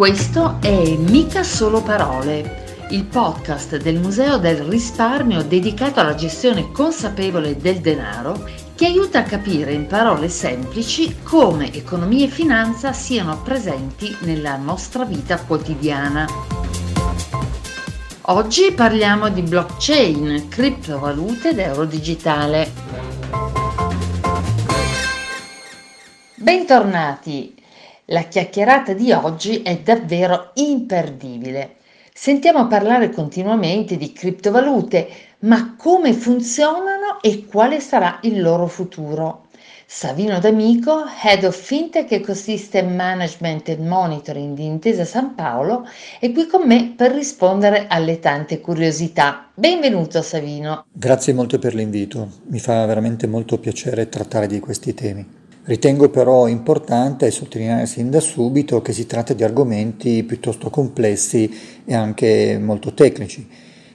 Questo è Mica Solo Parole, il podcast del Museo del Risparmio dedicato alla gestione consapevole del denaro che aiuta a capire in parole semplici come economia e finanza siano presenti nella nostra vita quotidiana. Oggi parliamo di blockchain, criptovalute ed euro digitale. Bentornati la chiacchierata di oggi è davvero imperdibile. Sentiamo parlare continuamente di criptovalute, ma come funzionano e quale sarà il loro futuro? Savino D'Amico, Head of Fintech Ecosystem Management and Monitoring di Intesa San Paolo, è qui con me per rispondere alle tante curiosità. Benvenuto Savino. Grazie molto per l'invito, mi fa veramente molto piacere trattare di questi temi. Ritengo però importante sottolineare sin da subito che si tratta di argomenti piuttosto complessi e anche molto tecnici,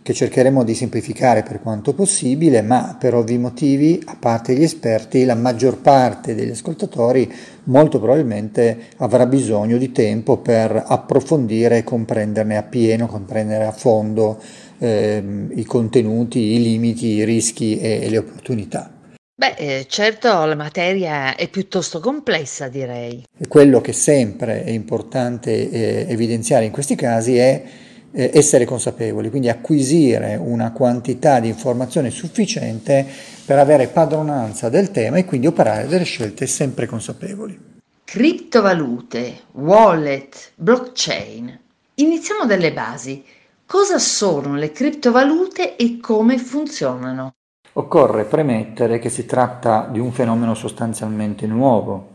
che cercheremo di semplificare per quanto possibile, ma per ovvi motivi, a parte gli esperti, la maggior parte degli ascoltatori molto probabilmente avrà bisogno di tempo per approfondire e comprenderne appieno, comprendere a fondo eh, i contenuti, i limiti, i rischi e, e le opportunità. Beh, eh, certo la materia è piuttosto complessa, direi. Quello che sempre è importante eh, evidenziare in questi casi è eh, essere consapevoli, quindi acquisire una quantità di informazione sufficiente per avere padronanza del tema e quindi operare delle scelte sempre consapevoli. Criptovalute, wallet, blockchain. Iniziamo dalle basi. Cosa sono le criptovalute e come funzionano? Occorre premettere che si tratta di un fenomeno sostanzialmente nuovo.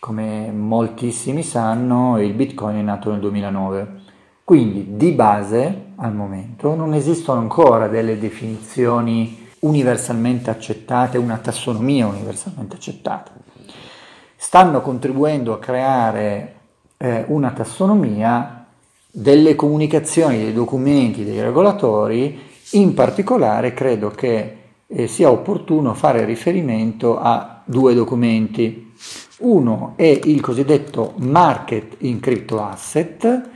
Come moltissimi sanno, il Bitcoin è nato nel 2009. Quindi di base, al momento, non esistono ancora delle definizioni universalmente accettate, una tassonomia universalmente accettata. Stanno contribuendo a creare eh, una tassonomia delle comunicazioni, dei documenti, dei regolatori, in particolare credo che eh, sia opportuno fare riferimento a due documenti. Uno è il cosiddetto Market in Crypto Asset,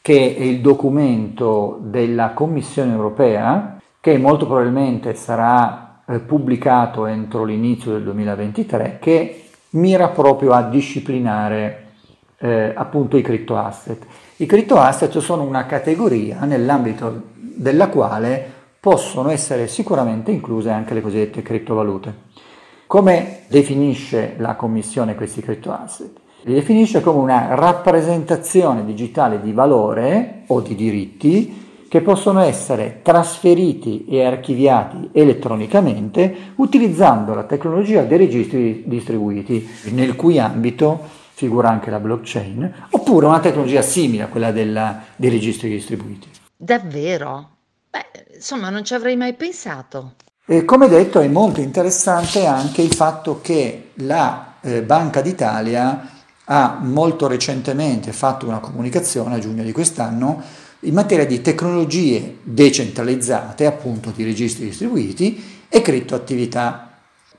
che è il documento della Commissione europea, che molto probabilmente sarà eh, pubblicato entro l'inizio del 2023, che mira proprio a disciplinare eh, appunto i crypto asset. I crypto asset sono una categoria nell'ambito della quale possono essere sicuramente incluse anche le cosiddette criptovalute. Come definisce la Commissione questi criptoasset? Li definisce come una rappresentazione digitale di valore o di diritti che possono essere trasferiti e archiviati elettronicamente utilizzando la tecnologia dei registri distribuiti, nel cui ambito figura anche la blockchain, oppure una tecnologia simile a quella della, dei registri distribuiti. Davvero? Insomma, non ci avrei mai pensato. E come detto, è molto interessante anche il fatto che la eh, Banca d'Italia ha molto recentemente fatto una comunicazione a giugno di quest'anno in materia di tecnologie decentralizzate, appunto di registri distribuiti e criptoattività.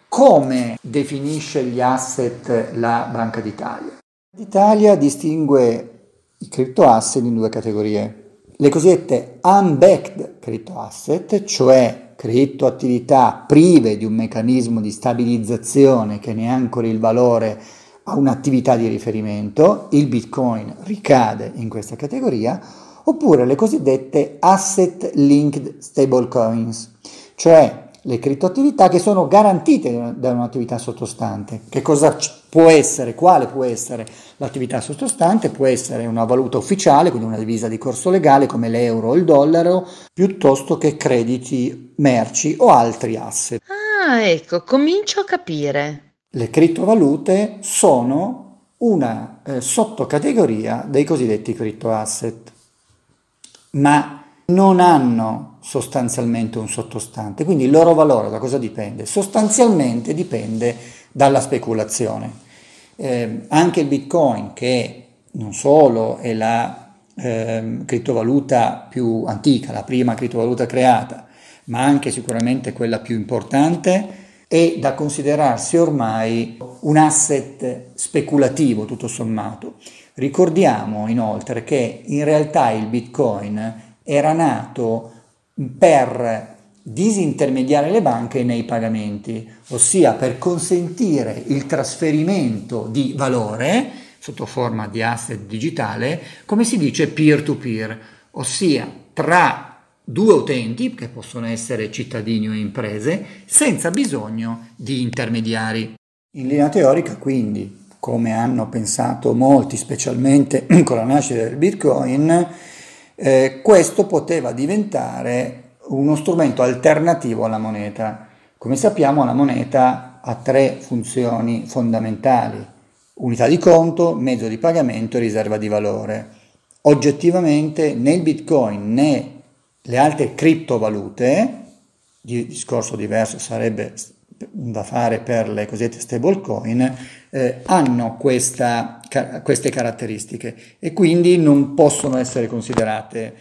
Come definisce gli asset la Banca d'Italia? L'Italia distingue i criptoasset in due categorie le cosiddette unbacked crypto asset, cioè criptoattività prive di un meccanismo di stabilizzazione che ne ancori il valore a un'attività di riferimento, il Bitcoin ricade in questa categoria, oppure le cosiddette asset linked stablecoins, cioè le criptoattività che sono garantite da un'attività sottostante. Che cosa può essere, quale può essere l'attività sottostante? Può essere una valuta ufficiale, quindi una divisa di corso legale come l'euro o il dollaro, piuttosto che crediti, merci o altri asset. Ah, ecco, comincio a capire. Le criptovalute sono una eh, sottocategoria dei cosiddetti criptoasset, ma non hanno sostanzialmente un sottostante. Quindi il loro valore da cosa dipende? Sostanzialmente dipende dalla speculazione. Eh, anche il Bitcoin, che non solo è la eh, criptovaluta più antica, la prima criptovaluta creata, ma anche sicuramente quella più importante, è da considerarsi ormai un asset speculativo tutto sommato. Ricordiamo inoltre che in realtà il Bitcoin era nato per disintermediare le banche nei pagamenti, ossia per consentire il trasferimento di valore sotto forma di asset digitale, come si dice peer-to-peer, ossia tra due utenti, che possono essere cittadini o imprese, senza bisogno di intermediari. In linea teorica, quindi, come hanno pensato molti, specialmente con la nascita del Bitcoin, eh, questo poteva diventare uno strumento alternativo alla moneta. Come sappiamo la moneta ha tre funzioni fondamentali, unità di conto, mezzo di pagamento e riserva di valore. Oggettivamente né il Bitcoin né le altre criptovalute, discorso diverso sarebbe da fare per le cosiddette stablecoin, eh, hanno questa, ca- queste caratteristiche e quindi non possono essere considerate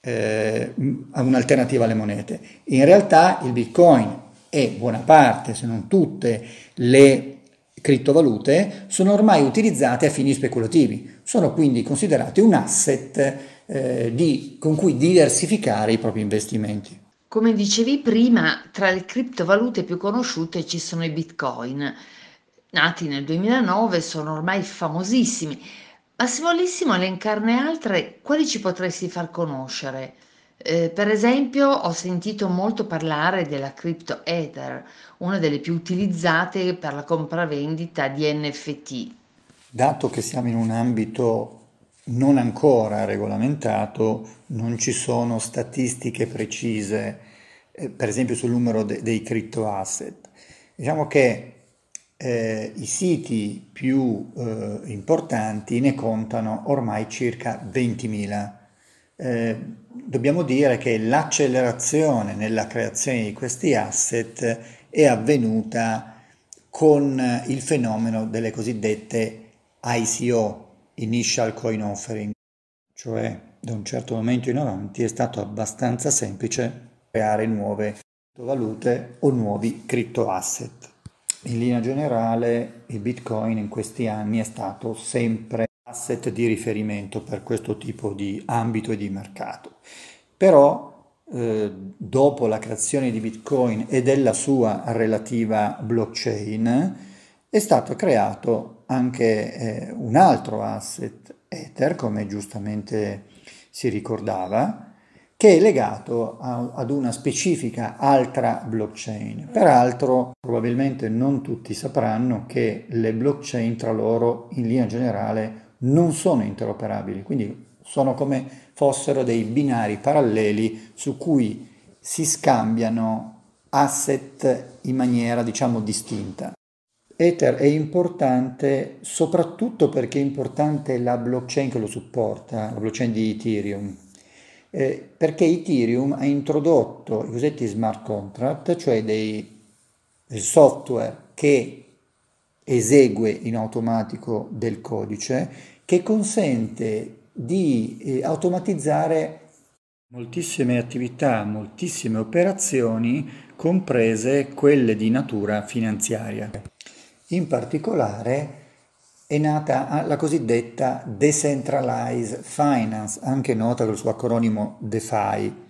eh, un'alternativa alle monete. In realtà il Bitcoin e buona parte, se non tutte, le criptovalute sono ormai utilizzate a fini speculativi, sono quindi considerate un asset eh, di, con cui diversificare i propri investimenti. Come dicevi prima, tra le criptovalute più conosciute ci sono i bitcoin. Nati nel 2009 sono ormai famosissimi, ma se volessimo elencarne altre, quali ci potresti far conoscere? Eh, per esempio, ho sentito molto parlare della Crypto Ether, una delle più utilizzate per la compravendita di NFT. Dato che siamo in un ambito non ancora regolamentato, non ci sono statistiche precise, eh, per esempio sul numero de- dei crypto asset. Diciamo che eh, i siti più eh, importanti ne contano ormai circa 20.000. Eh, dobbiamo dire che l'accelerazione nella creazione di questi asset è avvenuta con il fenomeno delle cosiddette ICO, Initial Coin Offering, cioè da un certo momento in avanti è stato abbastanza semplice creare nuove valute o nuovi crypto asset. In linea generale il Bitcoin in questi anni è stato sempre asset di riferimento per questo tipo di ambito e di mercato. Però eh, dopo la creazione di Bitcoin e della sua relativa blockchain è stato creato anche eh, un altro asset Ether, come giustamente si ricordava, che è legato a, ad una specifica altra blockchain. Peraltro, probabilmente non tutti sapranno che le blockchain tra loro in linea generale non sono interoperabili, quindi sono come fossero dei binari paralleli su cui si scambiano asset in maniera diciamo distinta. Ether è importante soprattutto perché è importante la blockchain che lo supporta, la blockchain di Ethereum, eh, perché Ethereum ha introdotto i cosiddetti smart contract, cioè dei, software che esegue in automatico del codice, che consente di eh, automatizzare moltissime attività, moltissime operazioni, comprese quelle di natura finanziaria. In particolare è nata la cosiddetta Decentralized Finance, anche nota col suo acronimo DeFi.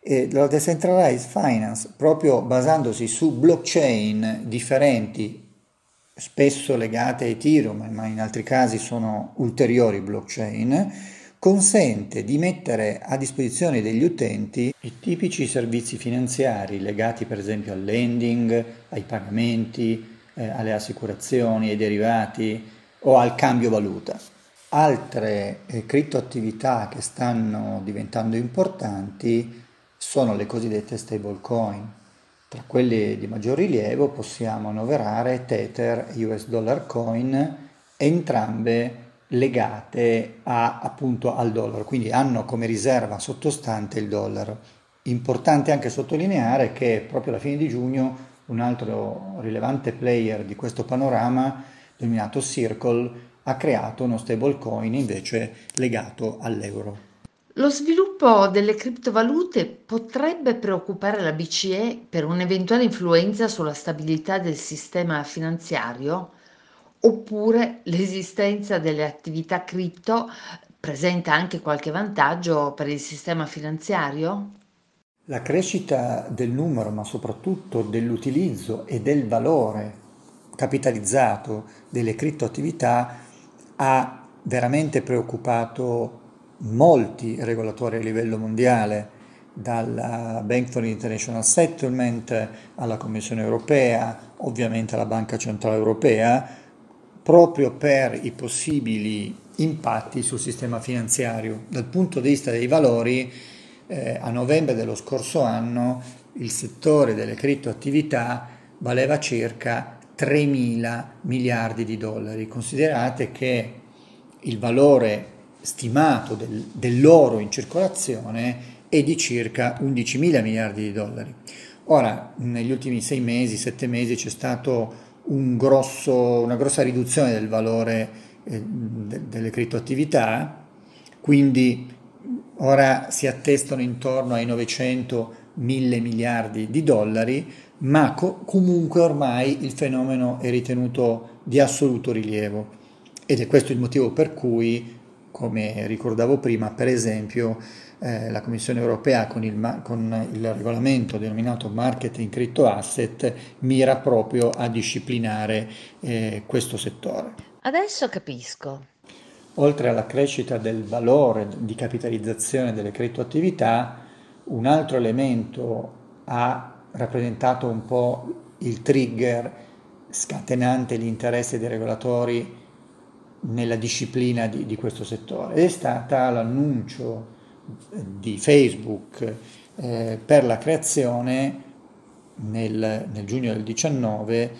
E la Decentralized Finance, proprio basandosi su blockchain differenti, spesso legate a Ethereum, ma in altri casi sono ulteriori blockchain, consente di mettere a disposizione degli utenti i tipici servizi finanziari legati per esempio al lending, ai pagamenti, eh, alle assicurazioni, ai derivati, o al cambio valuta. Altre eh, criptoattività che stanno diventando importanti sono le cosiddette stablecoin. Tra quelle di maggior rilievo possiamo annoverare Tether e US Dollar Coin, entrambe legate a, appunto al dollaro, quindi hanno come riserva sottostante il dollaro. Importante anche sottolineare che proprio alla fine di giugno un altro rilevante player di questo panorama denominato Circle, ha creato uno stablecoin invece legato all'euro. Lo sviluppo delle criptovalute potrebbe preoccupare la BCE per un'eventuale influenza sulla stabilità del sistema finanziario? Oppure l'esistenza delle attività cripto presenta anche qualche vantaggio per il sistema finanziario? La crescita del numero, ma soprattutto dell'utilizzo e del valore capitalizzato delle criptoattività ha veramente preoccupato molti regolatori a livello mondiale, dalla Bank for International Settlement alla Commissione europea, ovviamente alla Banca Centrale Europea, proprio per i possibili impatti sul sistema finanziario. Dal punto di vista dei valori, eh, a novembre dello scorso anno il settore delle criptoattività valeva circa 3 mila miliardi di dollari. Considerate che il valore stimato del, dell'oro in circolazione è di circa 11 mila miliardi di dollari. Ora, negli ultimi sei mesi, sette mesi, c'è stata un una grossa riduzione del valore eh, de, delle criptoattività, quindi ora si attestano intorno ai 900 mille miliardi di dollari, ma co- comunque ormai il fenomeno è ritenuto di assoluto rilievo ed è questo il motivo per cui, come ricordavo prima, per esempio eh, la Commissione europea con il, con il regolamento denominato Marketing Crypto Asset mira proprio a disciplinare eh, questo settore. Adesso capisco. Oltre alla crescita del valore di capitalizzazione delle criptoattività, un altro elemento ha rappresentato un po' il trigger scatenante l'interesse dei regolatori nella disciplina di, di questo settore. È stata l'annuncio di Facebook eh, per la creazione nel, nel giugno del 19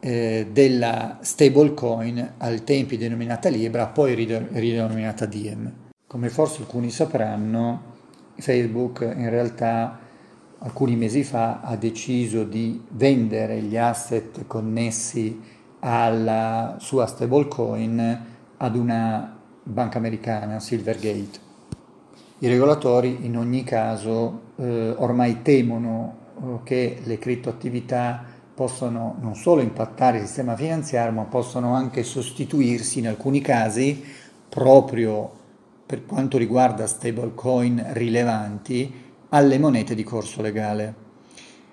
eh, della stablecoin al tempi denominata Libra, poi ridenominata Diem. Come forse alcuni sapranno, Facebook in realtà alcuni mesi fa ha deciso di vendere gli asset connessi alla sua stablecoin ad una banca americana, Silvergate. I regolatori in ogni caso eh, ormai temono eh, che le criptoattività possono non solo impattare il sistema finanziario, ma possono anche sostituirsi in alcuni casi proprio per quanto riguarda stablecoin rilevanti alle monete di corso legale.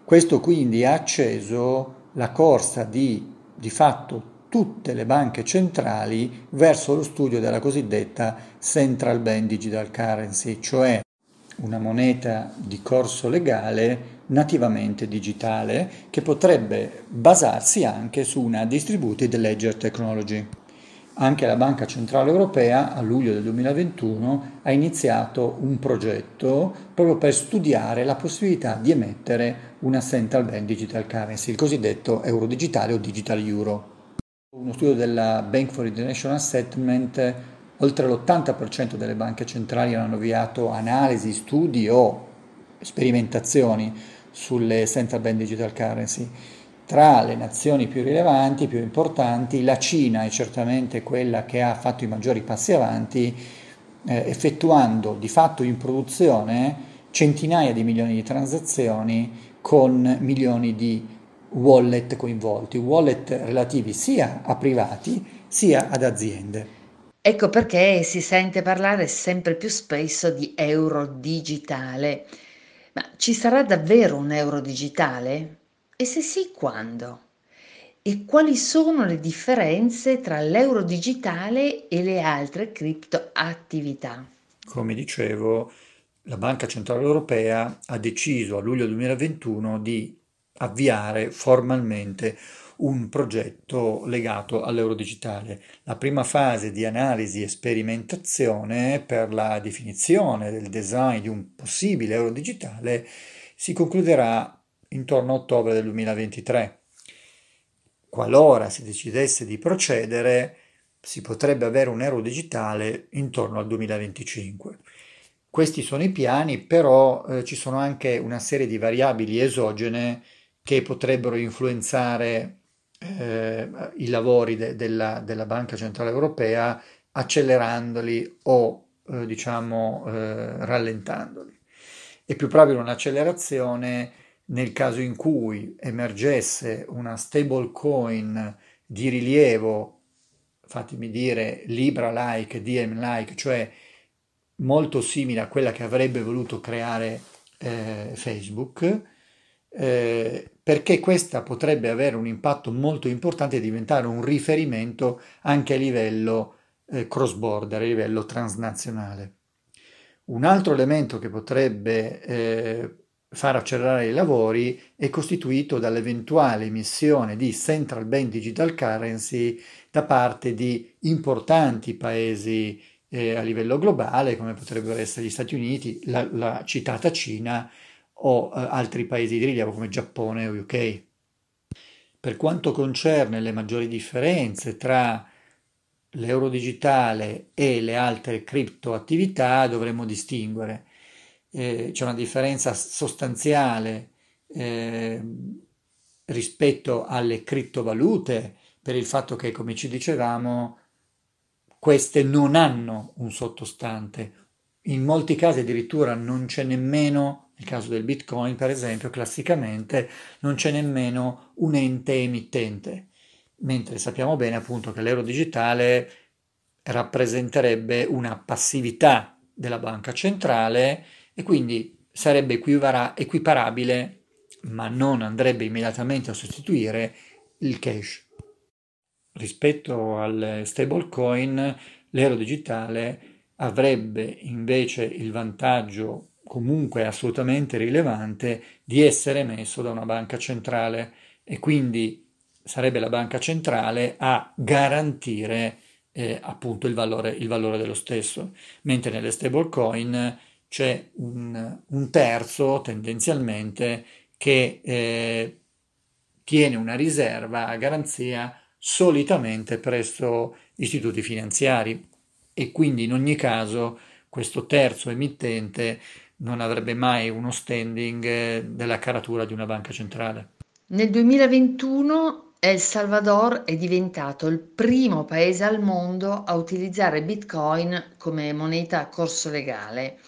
Questo quindi ha acceso la corsa di di fatto tutte le banche centrali verso lo studio della cosiddetta Central Bank Digital Currency, cioè una moneta di corso legale nativamente digitale che potrebbe basarsi anche su una distributed ledger technology. Anche la Banca Centrale Europea a luglio del 2021 ha iniziato un progetto proprio per studiare la possibilità di emettere una Central Bank Digital Currency, il cosiddetto euro digitale o digital euro. Uno studio della Bank for International Settlement, oltre l'80% delle banche centrali hanno avviato analisi, studi o sperimentazioni sulle Central Bank Digital Currency. Tra le nazioni più rilevanti, più importanti, la Cina è certamente quella che ha fatto i maggiori passi avanti, eh, effettuando di fatto in produzione centinaia di milioni di transazioni con milioni di wallet coinvolti, wallet relativi sia a privati sia ad aziende. Ecco perché si sente parlare sempre più spesso di euro digitale. Ma ci sarà davvero un euro digitale? E se sì, quando? E quali sono le differenze tra l'euro digitale e le altre criptoattività? Come dicevo, la Banca Centrale Europea ha deciso a luglio 2021 di avviare formalmente un progetto legato all'euro digitale. La prima fase di analisi e sperimentazione per la definizione del design di un possibile euro digitale si concluderà intorno a ottobre del 2023. Qualora si decidesse di procedere, si potrebbe avere un euro digitale intorno al 2025. Questi sono i piani, però eh, ci sono anche una serie di variabili esogene che potrebbero influenzare eh, i lavori de- della, della, Banca Centrale Europea accelerandoli o eh, diciamo eh, rallentandoli. È più probabile un'accelerazione nel caso in cui emergesse una stable coin di rilievo fatemi dire, Libra-like, DM-like, cioè molto simile a quella che avrebbe voluto creare eh, Facebook, eh, perché questa potrebbe avere un impatto molto importante e diventare un riferimento anche a livello eh, cross-border, a livello transnazionale. Un altro elemento che potrebbe eh, far accelerare i lavori è costituito dall'eventuale emissione di central bank digital currency da parte di importanti paesi eh, a livello globale, come potrebbero essere gli Stati Uniti, la, la citata Cina o eh, altri paesi di rilievo come Giappone o UK. Per quanto concerne le maggiori differenze tra l'euro digitale e le altre criptoattività, dovremmo distinguere. Eh, c'è una differenza sostanziale eh, rispetto alle criptovalute per il fatto che, come ci dicevamo, queste non hanno un sottostante. In molti casi addirittura non c'è nemmeno, nel caso del Bitcoin per esempio, classicamente non c'è nemmeno un ente emittente, mentre sappiamo bene appunto che l'euro digitale rappresenterebbe una passività della banca centrale e quindi sarebbe equiparabile, ma non andrebbe immediatamente a sostituire il cash. Rispetto al stablecoin, l'euro digitale avrebbe invece il vantaggio comunque assolutamente rilevante di essere emesso da una banca centrale. E quindi sarebbe la banca centrale a garantire eh, appunto il valore, il valore, dello stesso, mentre nelle stablecoin c'è un, un terzo tendenzialmente che eh, tiene una riserva a garanzia solitamente presso istituti finanziari. E quindi in ogni caso questo terzo emittente non avrebbe mai uno standing eh, della caratura di una banca centrale. Nel 2021 El Salvador è diventato il primo paese al mondo a utilizzare Bitcoin come moneta a corso legale.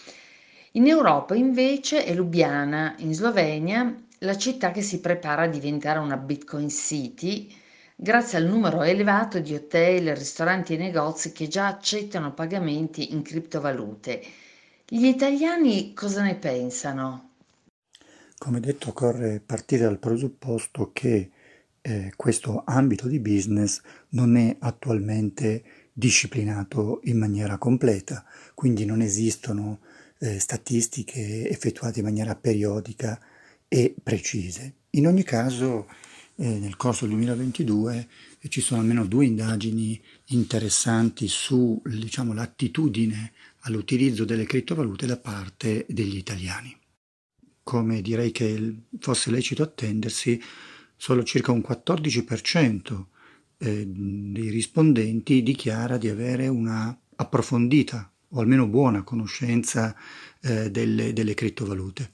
In Europa invece è Lubiana, in Slovenia, la città che si prepara a diventare una Bitcoin City grazie al numero elevato di hotel, ristoranti e negozi che già accettano pagamenti in criptovalute. Gli italiani cosa ne pensano? Come detto, occorre partire dal presupposto che eh, questo ambito di business non è attualmente disciplinato in maniera completa, quindi non esistono eh, statistiche effettuate in maniera periodica e precise. In ogni caso, eh, nel corso del 2022 eh, ci sono almeno due indagini interessanti su diciamo, all'utilizzo delle criptovalute da parte degli italiani. Come direi che fosse lecito attendersi, solo circa un 14% eh, dei rispondenti dichiara di avere una approfondita o almeno buona conoscenza eh, delle, delle, criptovalute.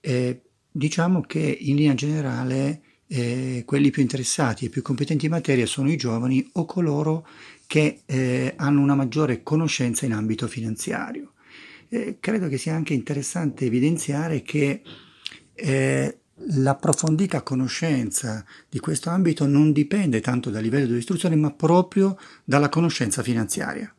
Eh, diciamo che in linea generale eh, quelli più interessati e più competenti in materia sono i giovani o coloro che eh, hanno una maggiore conoscenza in ambito finanziario. Eh, credo che sia anche interessante evidenziare che eh, l'approfondita conoscenza di questo ambito non dipende tanto dal livello di istruzione, ma proprio dalla conoscenza finanziaria.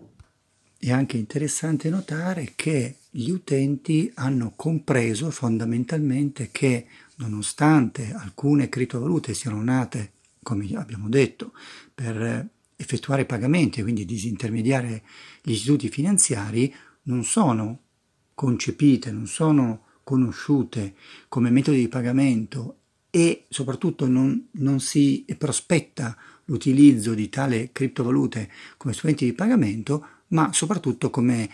È anche interessante notare che gli utenti hanno compreso fondamentalmente che nonostante alcune criptovalute siano nate, come abbiamo detto, per effettuare pagamenti e quindi disintermediare gli istituti finanziari, non sono concepite, non sono conosciute come metodi di pagamento e soprattutto non, non si prospetta l'utilizzo di tale criptovalute come strumenti di pagamento, ma soprattutto come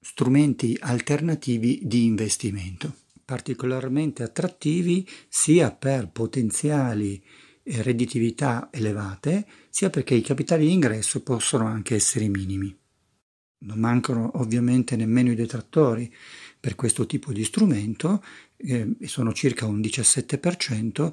strumenti alternativi di investimento particolarmente attrattivi sia per potenziali eh, redditività elevate, sia perché i capitali di ingresso possono anche essere minimi. Non mancano ovviamente nemmeno i detrattori per questo tipo di strumento, eh, sono circa un 17%,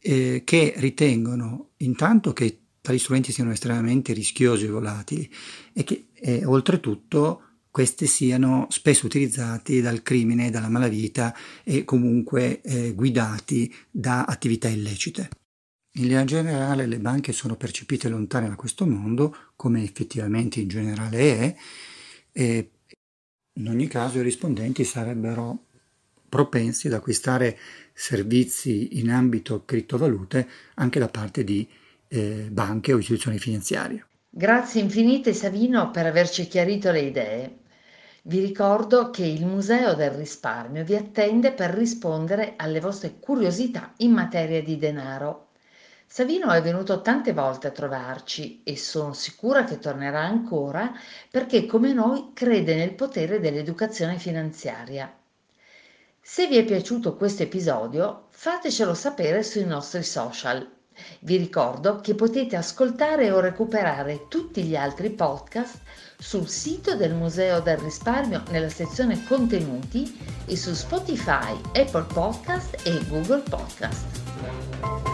eh, che ritengono intanto che tali strumenti siano estremamente rischiosi e volatili e che eh, oltretutto questi siano spesso utilizzati dal crimine, dalla malavita e comunque eh, guidati da attività illecite. In linea generale le banche sono percepite lontane da questo mondo, come effettivamente in generale è, e in ogni caso i rispondenti sarebbero propensi ad acquistare servizi in ambito criptovalute anche da parte di eh, banche o istituzioni finanziarie. Grazie infinite Savino per averci chiarito le idee. Vi ricordo che il Museo del Risparmio vi attende per rispondere alle vostre curiosità in materia di denaro. Savino è venuto tante volte a trovarci e sono sicura che tornerà ancora perché come noi crede nel potere dell'educazione finanziaria. Se vi è piaciuto questo episodio fatecelo sapere sui nostri social. Vi ricordo che potete ascoltare o recuperare tutti gli altri podcast sul sito del Museo del Risparmio nella sezione contenuti e su Spotify, Apple Podcast e Google Podcast.